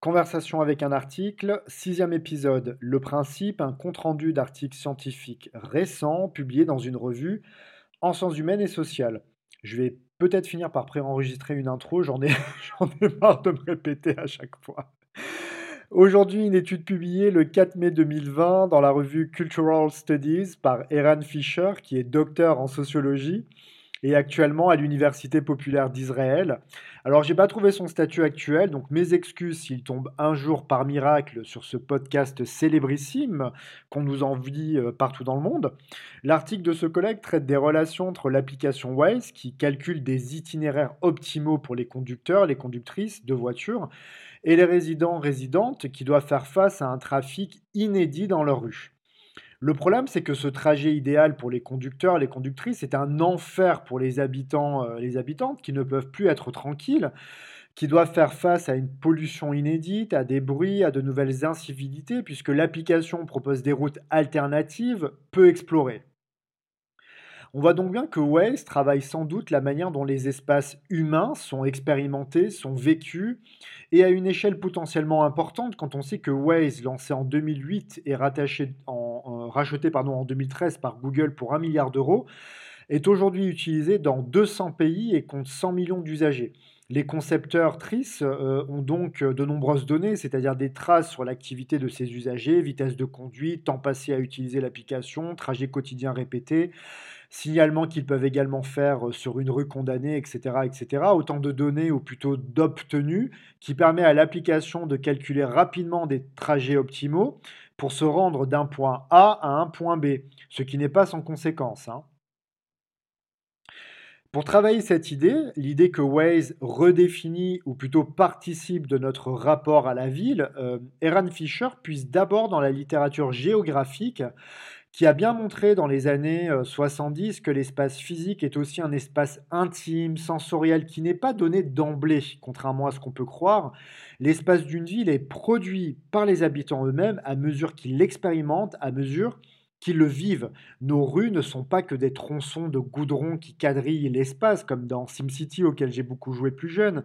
Conversation avec un article, sixième épisode. Le principe, un compte-rendu d'articles scientifiques récents publiés dans une revue en sciences humaines et sociales. Je vais peut-être finir par préenregistrer une intro, j'en ai, ai marre de me répéter à chaque fois. Aujourd'hui, une étude publiée le 4 mai 2020 dans la revue Cultural Studies par Eran Fisher, qui est docteur en sociologie et actuellement à l'Université populaire d'Israël. Alors, j'ai pas trouvé son statut actuel, donc mes excuses s'il tombe un jour par miracle sur ce podcast célébrissime qu'on nous envie euh, partout dans le monde. L'article de ce collègue traite des relations entre l'application Waze, qui calcule des itinéraires optimaux pour les conducteurs, les conductrices de voitures, et les résidents résidentes qui doivent faire face à un trafic inédit dans leur rue. Le problème, c'est que ce trajet idéal pour les conducteurs, les conductrices, est un enfer pour les habitants, euh, les habitantes qui ne peuvent plus être tranquilles, qui doivent faire face à une pollution inédite, à des bruits, à de nouvelles incivilités, puisque l'application propose des routes alternatives peu explorées. On voit donc bien que Waze travaille sans doute la manière dont les espaces humains sont expérimentés, sont vécus, et à une échelle potentiellement importante quand on sait que Waze, lancé en 2008 et racheté en 2013 par Google pour 1 milliard d'euros, est aujourd'hui utilisé dans 200 pays et compte 100 millions d'usagers. Les concepteurs TRIS euh, ont donc de nombreuses données, c'est-à-dire des traces sur l'activité de ces usagers, vitesse de conduite, temps passé à utiliser l'application, trajet quotidien répété, signalement qu'ils peuvent également faire euh, sur une rue condamnée, etc., etc. Autant de données, ou plutôt d'obtenus, qui permet à l'application de calculer rapidement des trajets optimaux pour se rendre d'un point A à un point B, ce qui n'est pas sans conséquence. Hein. Pour travailler cette idée, l'idée que Waze redéfinit ou plutôt participe de notre rapport à la ville, euh, Eran Fisher puise d'abord dans la littérature géographique qui a bien montré dans les années 70 euh, que l'espace physique est aussi un espace intime, sensoriel, qui n'est pas donné d'emblée, contrairement à ce qu'on peut croire. L'espace d'une ville est produit par les habitants eux-mêmes à mesure qu'ils l'expérimentent, à mesure qu'ils le vivent. Nos rues ne sont pas que des tronçons de goudron qui quadrillent l'espace, comme dans SimCity auquel j'ai beaucoup joué plus jeune.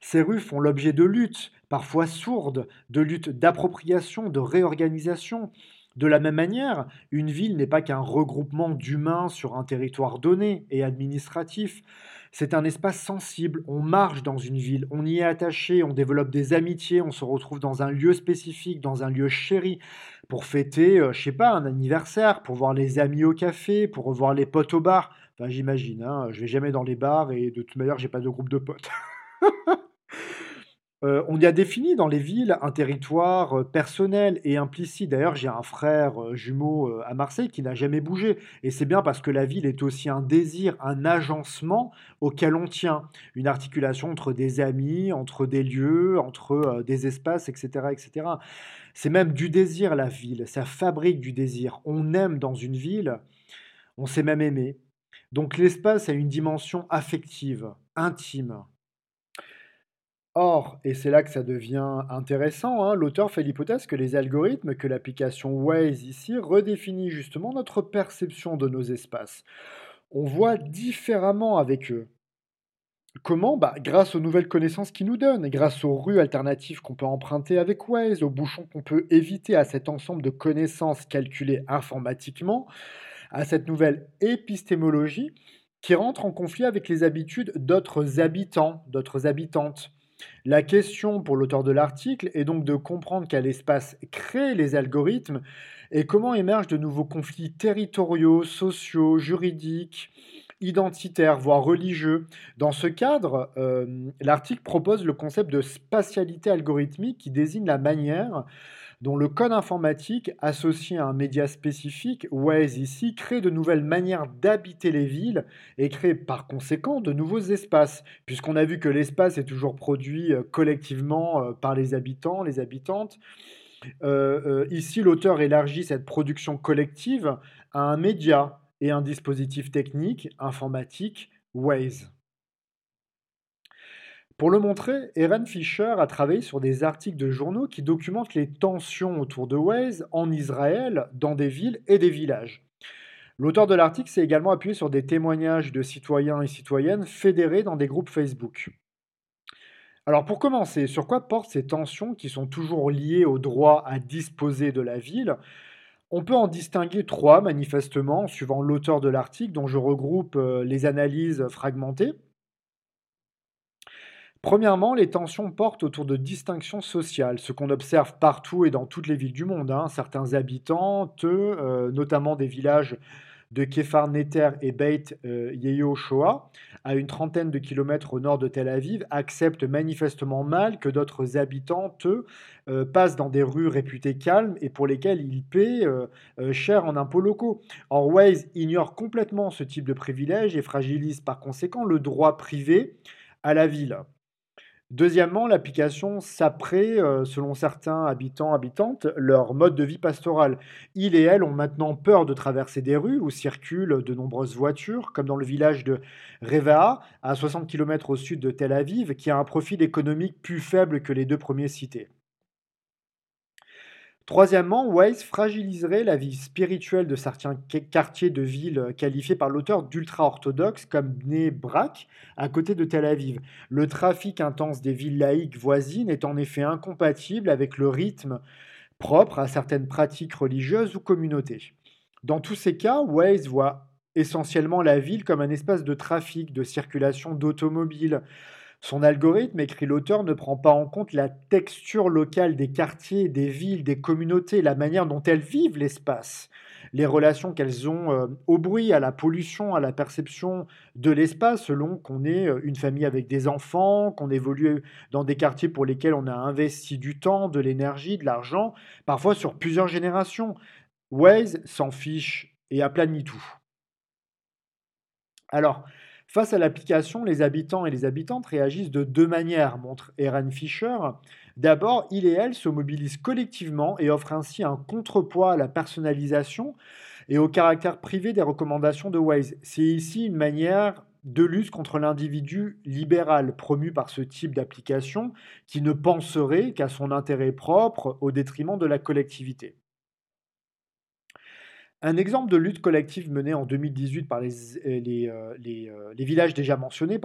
Ces rues font l'objet de luttes, parfois sourdes, de luttes d'appropriation, de réorganisation. De la même manière, une ville n'est pas qu'un regroupement d'humains sur un territoire donné et administratif. C'est un espace sensible, on marche dans une ville, on y est attaché, on développe des amitiés, on se retrouve dans un lieu spécifique, dans un lieu chéri, pour fêter, euh, je sais pas, un anniversaire, pour voir les amis au café, pour revoir les potes au bar. Enfin, j'imagine, hein, je vais jamais dans les bars et de toute manière, j'ai pas de groupe de potes. Euh, on y a défini dans les villes un territoire euh, personnel et implicite. D'ailleurs, j'ai un frère euh, jumeau à Marseille qui n'a jamais bougé. Et c'est bien parce que la ville est aussi un désir, un agencement auquel on tient. Une articulation entre des amis, entre des lieux, entre des espaces, etc. etc. C'est même du désir, la ville. Ça fabrique du désir. On aime dans une ville, on s'est même aimé. Donc l'espace a une dimension affective, intime. Or, et c'est là que ça devient intéressant, hein, l'auteur fait l'hypothèse que les algorithmes, que l'application Waze ici, redéfinit justement notre perception de nos espaces. On voit différemment avec eux. Comment? Bah, Grâce aux nouvelles connaissances qu'ils nous donnent, grâce aux rues alternatives qu'on peut emprunter avec Waze, aux bouchons qu'on peut éviter, à cet ensemble de connaissances calculées informatiquement, à cette nouvelle épistémologie qui rentre en conflit avec les habitudes d'autres habitants, d'autres habitantes. La question pour l'auteur de l'article est donc de comprendre quel espace crée les algorithmes et comment émergent de nouveaux conflits territoriaux, sociaux, juridiques, identitaires, voire religieux. Dans ce cadre, euh, l'article propose le concept de spatialité algorithmique qui désigne la manière dont le code informatique associé à un média spécifique, Waze ici, crée de nouvelles manières d'habiter les villes et crée par conséquent de nouveaux espaces, puisqu'on a vu que l'espace est toujours produit euh, collectivement euh, par les habitants, les habitantes. Euh, ici, l'auteur élargit cette production collective à un média et un dispositif technique, informatique, Waze. Pour le montrer, Eren Fisher a travaillé sur des articles de journaux qui documentent les tensions autour de Waze en Israël, dans des villes et des villages. L'auteur de l'article s'est également appuyé sur des témoignages de citoyens et citoyennes fédérés dans des groupes Facebook. Alors pour commencer, sur quoi portent ces tensions qui sont toujours liées au droit à disposer de la ville? On peut en distinguer trois manifestement, suivant l'auteur de l'article, dont je regroupe euh, les analyses fragmentées. Premièrement, les tensions portent autour de distinctions sociales, ce qu'on observe partout et dans toutes les villes du monde. hein. Certains habitants, euh, notamment des villages de Kefar Neter et Beit euh, à une trentaine de kilomètres au nord de Tel Aviv, acceptent manifestement mal que d'autres habitants, eux, euh, passent dans des rues réputées calmes et pour lesquelles ils paient euh, cher en impôts locaux. Or, Waze ignore complètement ce type de privilège et fragilise par conséquent le droit privé à la ville. Deuxièmement, l'application s'apprête, euh, selon certains habitants, habitantes, leur mode de vie pastoral. Ils et elles ont maintenant peur de traverser des rues où circulent de nombreuses voitures, comme dans le village de Revaa, à 60 km au sud de Tel Aviv, qui a un profil économique plus faible que les deux premiers cités. Troisièmement, Waze fragiliserait la vie spirituelle de certains quartiers de villes qualifiés par l'auteur d'ultra-orthodoxes comme Bnei Brak, à côté de Tel Aviv. Le trafic intense des villes laïques voisines est en effet incompatible avec le rythme propre à certaines pratiques religieuses ou communautés. Dans tous ces cas, Waze voit essentiellement la ville comme un espace de trafic, de circulation d'automobiles, son algorithme, écrit l'auteur, ne prend pas en compte la texture locale des quartiers, des villes, des communautés, la manière dont elles vivent l'espace, les relations qu'elles ont euh, au bruit, à la pollution, à la perception de l'espace, selon qu'on est euh, une famille avec des enfants, qu'on évolue dans des quartiers pour lesquels on a investi du temps, de l'énergie, de l'argent, parfois sur plusieurs générations. Waze s'en fiche et aplanit tout. Alors, Face à l'application, les habitants et les habitantes réagissent de deux manières, montre Eran Fischer. D'abord, il et elle se mobilisent collectivement et offrent ainsi un contrepoids à la personnalisation et au caractère privé des recommandations de Waze. C'est ici une manière de lutte contre l'individu libéral promu par ce type d'application qui ne penserait qu'à son intérêt propre au détriment de la collectivité. Un exemple de lutte collective menée en 2018 par les, euh, euh, euh, les villages déjà mentionnés,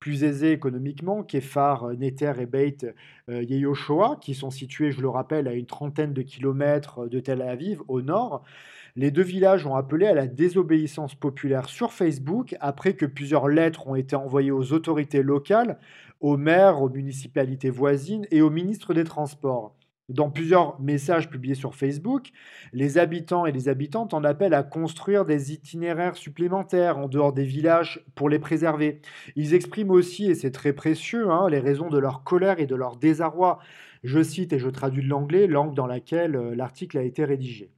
plus aisés économiquement, Kefar, Neter et Beit Yehoshua, qui sont situés, je le rappelle, à une trentaine de kilomètres de Tel Aviv au nord. Les deux villages ont appelé à la désobéissance populaire sur Facebook après que plusieurs lettres ont été envoyées aux autorités locales, aux maires, aux municipalités voisines et au ministre des Transports. Dans plusieurs messages publiés sur Facebook, les habitants et les habitantes en appellent à construire des itinéraires supplémentaires en dehors des villages pour les préserver. Ils expriment aussi, et c'est très précieux, hein, les raisons de leur colère et de leur désarroi. Je cite et je traduis de l'anglais, langue dans laquelle euh, l'article a été rédigé.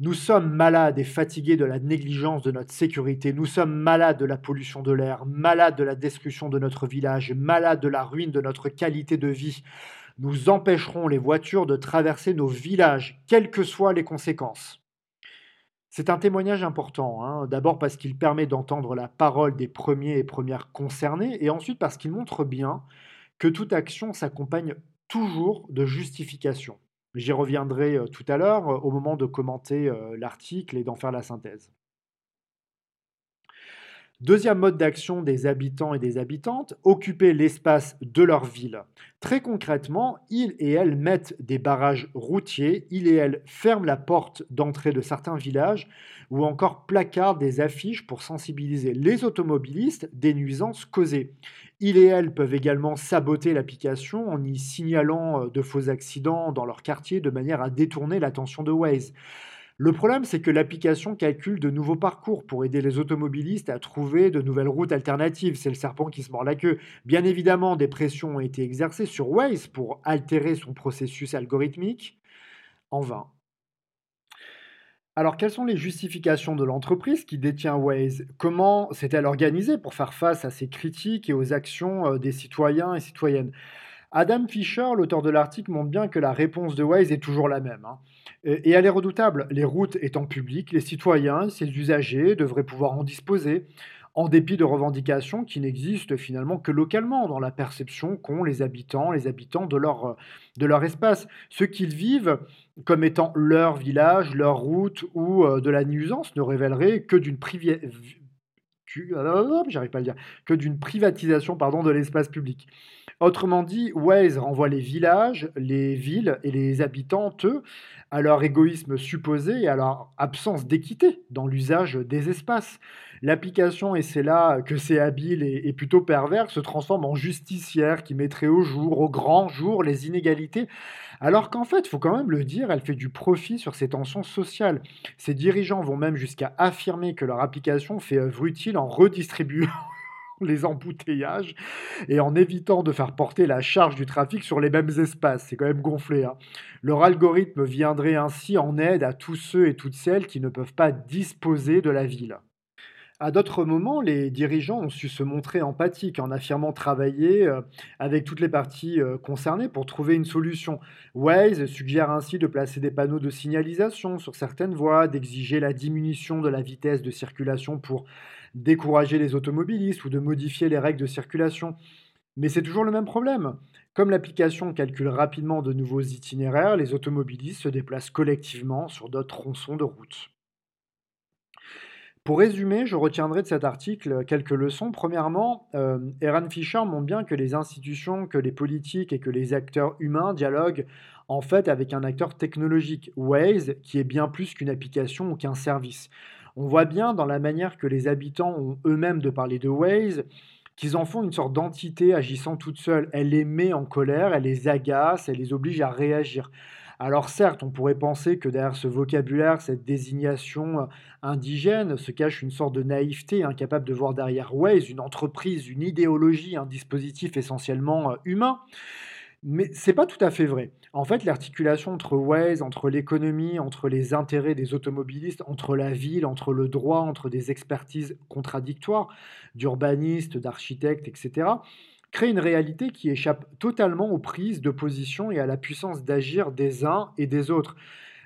Nous sommes malades et fatigués de la négligence de notre sécurité. Nous sommes malades de la pollution de l'air, malades de la destruction de notre village, malades de la ruine de notre qualité de vie. Nous empêcherons les voitures de traverser nos villages, quelles que soient les conséquences. C'est un témoignage important, hein. d'abord parce qu'il permet d'entendre la parole des premiers et premières concernés, et ensuite parce qu'il montre bien que toute action s'accompagne toujours de justification. J'y reviendrai tout à l'heure au moment de commenter l'article et d'en faire la synthèse. Deuxième mode d'action des habitants et des habitantes, occuper l'espace de leur ville. Très concrètement, ils et elles mettent des barrages routiers, ils et elles ferment la porte d'entrée de certains villages ou encore placardent des affiches pour sensibiliser les automobilistes des nuisances causées. Ils et elles peuvent également saboter l'application en y signalant de faux accidents dans leur quartier de manière à détourner l'attention de Waze. Le problème, c'est que l'application calcule de nouveaux parcours pour aider les automobilistes à trouver de nouvelles routes alternatives. C'est le serpent qui se mord la queue. Bien évidemment, des pressions ont été exercées sur Waze pour altérer son processus algorithmique. En vain. Alors, quelles sont les justifications de l'entreprise qui détient Waze? Comment s'est-elle organisée pour faire face à ces critiques et aux actions euh, des citoyens et citoyennes? Adam Fisher, l'auteur de l'article, montre bien que la réponse de Waze est toujours la même. Hein. Et elle est redoutable. Les routes étant publiques, les citoyens, ces usagers devraient pouvoir en disposer, en dépit de revendications qui n'existent finalement que localement dans la perception qu'ont les habitants, les habitants de leur, de leur espace. Ce qu'ils vivent comme étant leur village, leur route ou euh, de la nuisance ne révélerait que d'une pas à le dire, que d'une privatisation pardon, de l'espace public. Autrement dit, Waze renvoie les villages, les villes et les habitants, eux, à leur égoïsme supposé et à leur absence d'équité dans l'usage des espaces. L'application, et c'est là que c'est habile et, plutôt pervers, se transforme en justicière qui mettrait au jour, au grand jour, les inégalités, alors qu'en fait, il faut quand même le dire, elle fait du profit sur ces tensions sociales. Ces dirigeants vont même jusqu'à affirmer que leur application fait œuvre utile en redistribuant les embouteillages et en évitant de faire porter la charge du trafic sur les mêmes espaces. C'est quand même gonflé. Hein. Leur algorithme viendrait ainsi en aide à tous ceux et toutes celles qui ne peuvent pas disposer de la ville. À d'autres moments, les dirigeants ont su se montrer empathiques en affirmant travailler euh, avec toutes les parties euh, concernées pour trouver une solution. Waze suggère ainsi de placer des panneaux de signalisation sur certaines voies, d'exiger la diminution de la vitesse de circulation pour décourager les automobilistes ou de modifier les règles de circulation. Mais c'est toujours le même problème. Comme l'application calcule rapidement de nouveaux itinéraires, les automobilistes se déplacent collectivement sur d'autres tronçons de route. Pour résumer, je retiendrai de cet article quelques leçons. Premièrement, euh, Eran Fischer montre bien que les institutions, que les politiques et que les acteurs humains dialoguent en fait avec un acteur technologique, Waze, qui est bien plus qu'une application ou qu'un service. On voit bien dans la manière que les habitants ont eux-mêmes de parler de Waze qu'ils en font une sorte d'entité agissant toute seule. Elle les met en colère, elle les agace, elle les oblige à réagir. Alors certes, on pourrait penser que derrière ce vocabulaire, cette désignation euh, indigène, se cache une sorte de naïveté incapable de voir derrière Waze une entreprise, une idéologie, un dispositif essentiellement euh, humain. Mais c'est pas tout à fait vrai. En fait, l'articulation entre Waze, entre l'économie, entre les intérêts des automobilistes, entre la ville, entre le droit, entre des expertises contradictoires d'urbanistes, d'architectes, etc., crée une réalité qui échappe totalement aux prises de position et à la puissance d'agir des uns et des autres.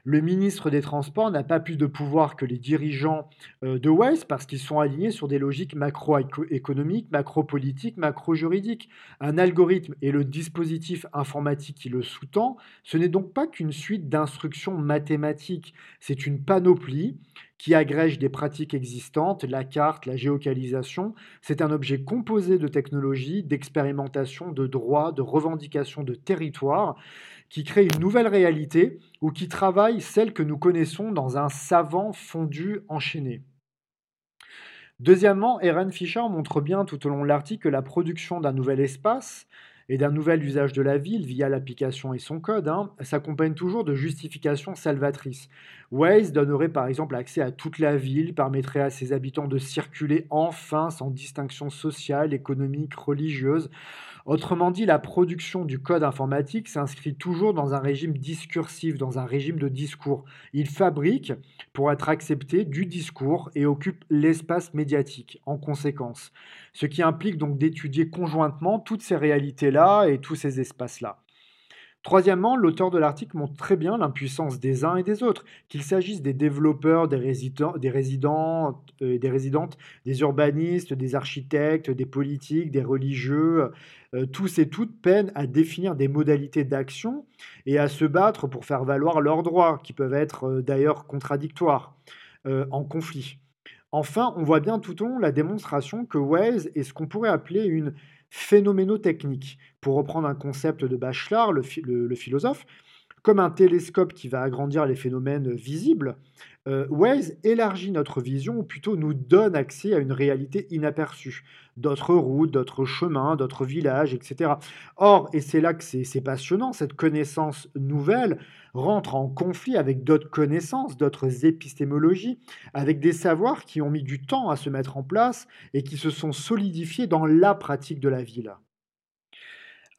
Le ministre des Transports n'a pas plus de pouvoir que les dirigeants euh, de Waze parce qu'ils sont alignés sur des logiques macroéconomiques, macro-politiques, macro-juridiques. Un algorithme et le dispositif informatique qui le sous-tend, ce n'est donc pas qu'une suite d'instructions mathématiques, c'est une panoplie qui agrège des pratiques existantes, la carte, la géocalisation. C'est un objet composé de technologies, d'expérimentation, de droits, de revendications de territoire qui crée une nouvelle réalité ou qui travaille celle que nous connaissons dans un savant fondu enchaîné. Deuxièmement, Eren Fischer montre bien tout au long de l'article que la production d'un nouvel espace et d'un nouvel usage de la ville via l'application et son code hein, s'accompagne toujours de justifications salvatrices. Waze donnerait par exemple accès à toute la ville, permettrait à ses habitants de circuler enfin sans distinction sociale, économique, religieuse, Autrement dit, la production du code informatique s'inscrit toujours dans un régime discursif, dans un régime de discours. Il fabrique, pour être accepté, du discours et occupe l'espace médiatique en conséquence. Ce qui implique donc d'étudier conjointement toutes ces réalités-là et tous ces espaces-là. Troisièmement, l'auteur de l'article montre très bien l'impuissance des uns et des autres, qu'il s'agisse des développeurs, des résidents, des, euh, des résidentes, des urbanistes, des architectes, des politiques, des religieux, euh, tous et toutes peinent à définir des modalités d'action et à se battre pour faire valoir leurs droits, qui peuvent être euh, d'ailleurs contradictoires, en conflit. Enfin, on voit bien tout au long la démonstration que Waze est ce qu'on pourrait appeler une phénoménotechnique. Pour reprendre un concept de Bachelard, le, philosophe, comme un télescope qui va agrandir les phénomènes visibles, euh, Waze élargit notre vision, ou plutôt nous donne accès à une réalité inaperçue, d'autres routes, d'autres chemins, d'autres villages, etc. Or, et c'est là que c'est passionnant, cette connaissance nouvelle rentre en conflit avec d'autres connaissances, d'autres épistémologies, avec des savoirs qui ont mis du temps à se mettre en place et qui se sont solidifiés dans la pratique de la ville.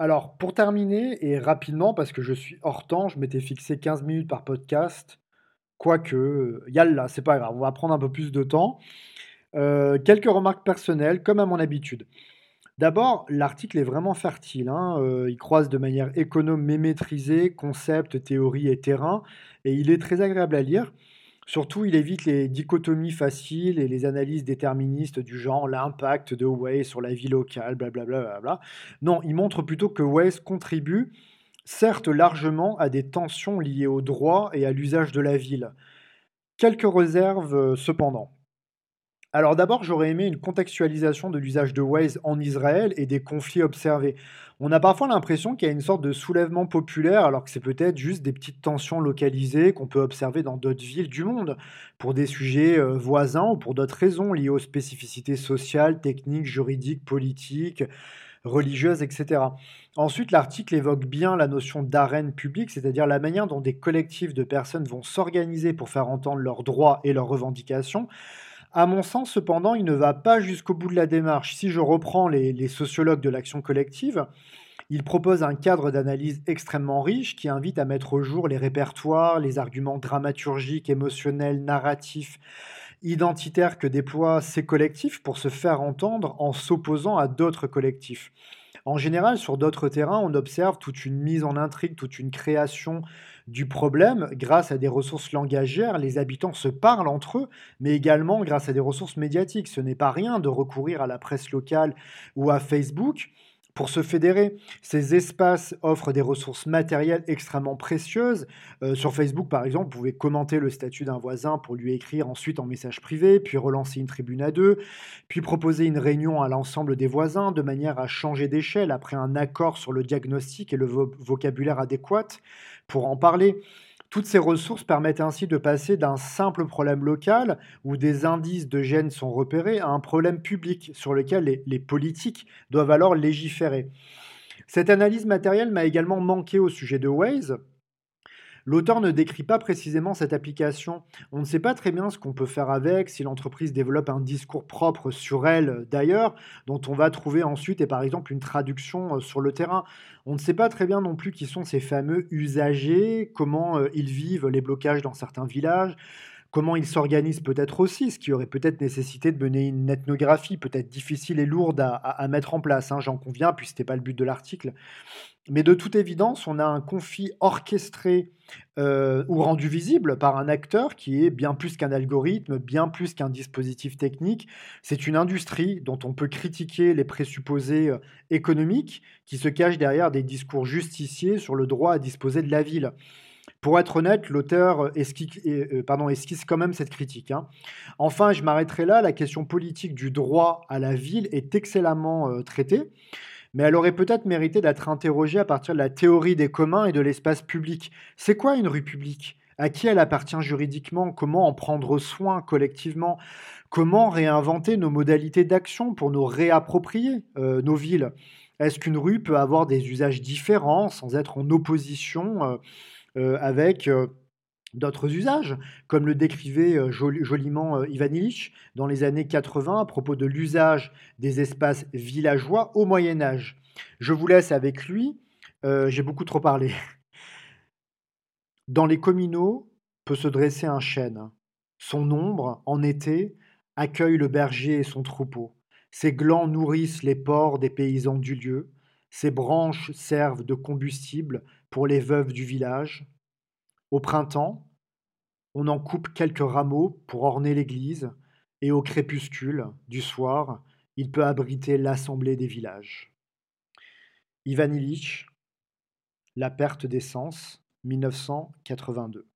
Alors, pour terminer, et rapidement, parce que je suis hors temps, je m'étais fixé 15 minutes par podcast, Quoique, yalla, c'est pas grave, on va prendre un peu plus de temps. Euh, quelques remarques personnelles, comme à mon habitude. D'abord, l'article est vraiment fertile. Hein, euh, il croise de manière économe mais maîtrisée concept, théorie et terrain, et il est très agréable à lire. Surtout, il évite les dichotomies faciles et les analyses déterministes du genre l'impact de Waze sur la vie locale, blablabla. Bla non, il montre plutôt que Waze contribue certes largement à des tensions liées au droit et à l'usage de la ville. Quelques réserves euh, cependant. Alors d'abord, j'aurais aimé une contextualisation de l'usage de Waze en Israël et des conflits observés. On a parfois l'impression qu'il y a une sorte de soulèvement populaire, alors que c'est peut-être juste des petites tensions localisées qu'on peut observer dans d'autres villes du monde, pour des sujets euh, voisins ou pour d'autres raisons liées aux spécificités sociales, techniques, juridiques, politiques, religieuses, etc. Ensuite, l'article évoque bien la notion d'arène publique, c'est-à-dire la manière dont des collectifs de personnes vont s'organiser pour faire entendre leurs droits et leurs revendications. À mon sens, cependant, il ne va pas jusqu'au bout de la démarche. Si je reprends les, sociologues de l'action collective, il propose un cadre d'analyse extrêmement riche qui invite à mettre au jour les répertoires, les arguments dramaturgiques, émotionnels, narratifs, identitaires que déploient ces collectifs pour se faire entendre en s'opposant à d'autres collectifs. En général, sur d'autres terrains, on observe toute une mise en intrigue, toute une création du problème. Grâce à des ressources langagières, les habitants se parlent entre eux, mais également grâce à des ressources médiatiques. Ce n'est pas rien de recourir à la presse locale ou à Facebook pour se fédérer. Ces espaces offrent des ressources matérielles extrêmement précieuses. Euh, sur Facebook, par exemple, vous pouvez commenter le statut d'un voisin pour lui écrire ensuite en message privé, puis relancer une tribune à deux, puis proposer une réunion à l'ensemble des voisins de manière à changer d'échelle après un accord sur le diagnostic et le vocabulaire adéquat pour en parler. Toutes ces ressources permettent ainsi de passer d'un simple problème local où des indices de gènes sont repérés à un problème public sur lequel les, politiques doivent alors légiférer. Cette analyse matérielle m'a également manqué au sujet de Waze, L'auteur ne décrit pas précisément cette application. On ne sait pas très bien ce qu'on peut faire avec, si l'entreprise développe un discours propre sur elle d'ailleurs, dont on va trouver ensuite, et par exemple, une traduction euh, sur le terrain. On ne sait pas très bien non plus qui sont ces fameux usagers, comment euh, ils vivent les blocages dans certains villages, comment ils s'organisent peut-être aussi, ce qui aurait peut-être nécessité de mener une ethnographie peut-être difficile et lourde à, mettre en place, hein, j'en conviens, puis ce n'était pas le but de l'article. Mais de toute évidence, on a un conflit orchestré euh, ou rendu visible par un acteur qui est bien plus qu'un algorithme, bien plus qu'un dispositif technique. C'est une industrie dont on peut critiquer les présupposés euh, économiques qui se cachent derrière des discours justiciers sur le droit à disposer de la ville. Pour être honnête, l'auteur esquisse, euh, esquisse, quand même cette critique. Hein. Enfin, je m'arrêterai là. La question politique du droit à la ville est excellemment euh, traitée, mais elle aurait peut-être mérité d'être interrogée à partir de la théorie des communs et de l'espace public. C'est quoi une rue publique À qui elle appartient juridiquement? Comment en prendre soin collectivement? Comment réinventer nos modalités d'action pour nous réapproprier euh, nos villes? Est-ce qu'une rue peut avoir des usages différents sans être en opposition euh, avec euh, d'autres usages, comme le décrivait euh, joliment Ivan Illich dans les années 80 à propos de l'usage des espaces villageois au Moyen Âge. Je vous laisse avec lui, j'ai beaucoup trop parlé. Dans les communaux peut se dresser un chêne. Son ombre, en été, accueille le berger et son troupeau. Ses glands nourrissent les porcs des paysans du lieu. Ses branches servent de combustible pour les veuves du village. Au printemps, on en coupe quelques rameaux pour orner l'église, et au crépuscule du soir, il peut abriter l'assemblée des villages. Ivan Illich, La perte des sens, 1982.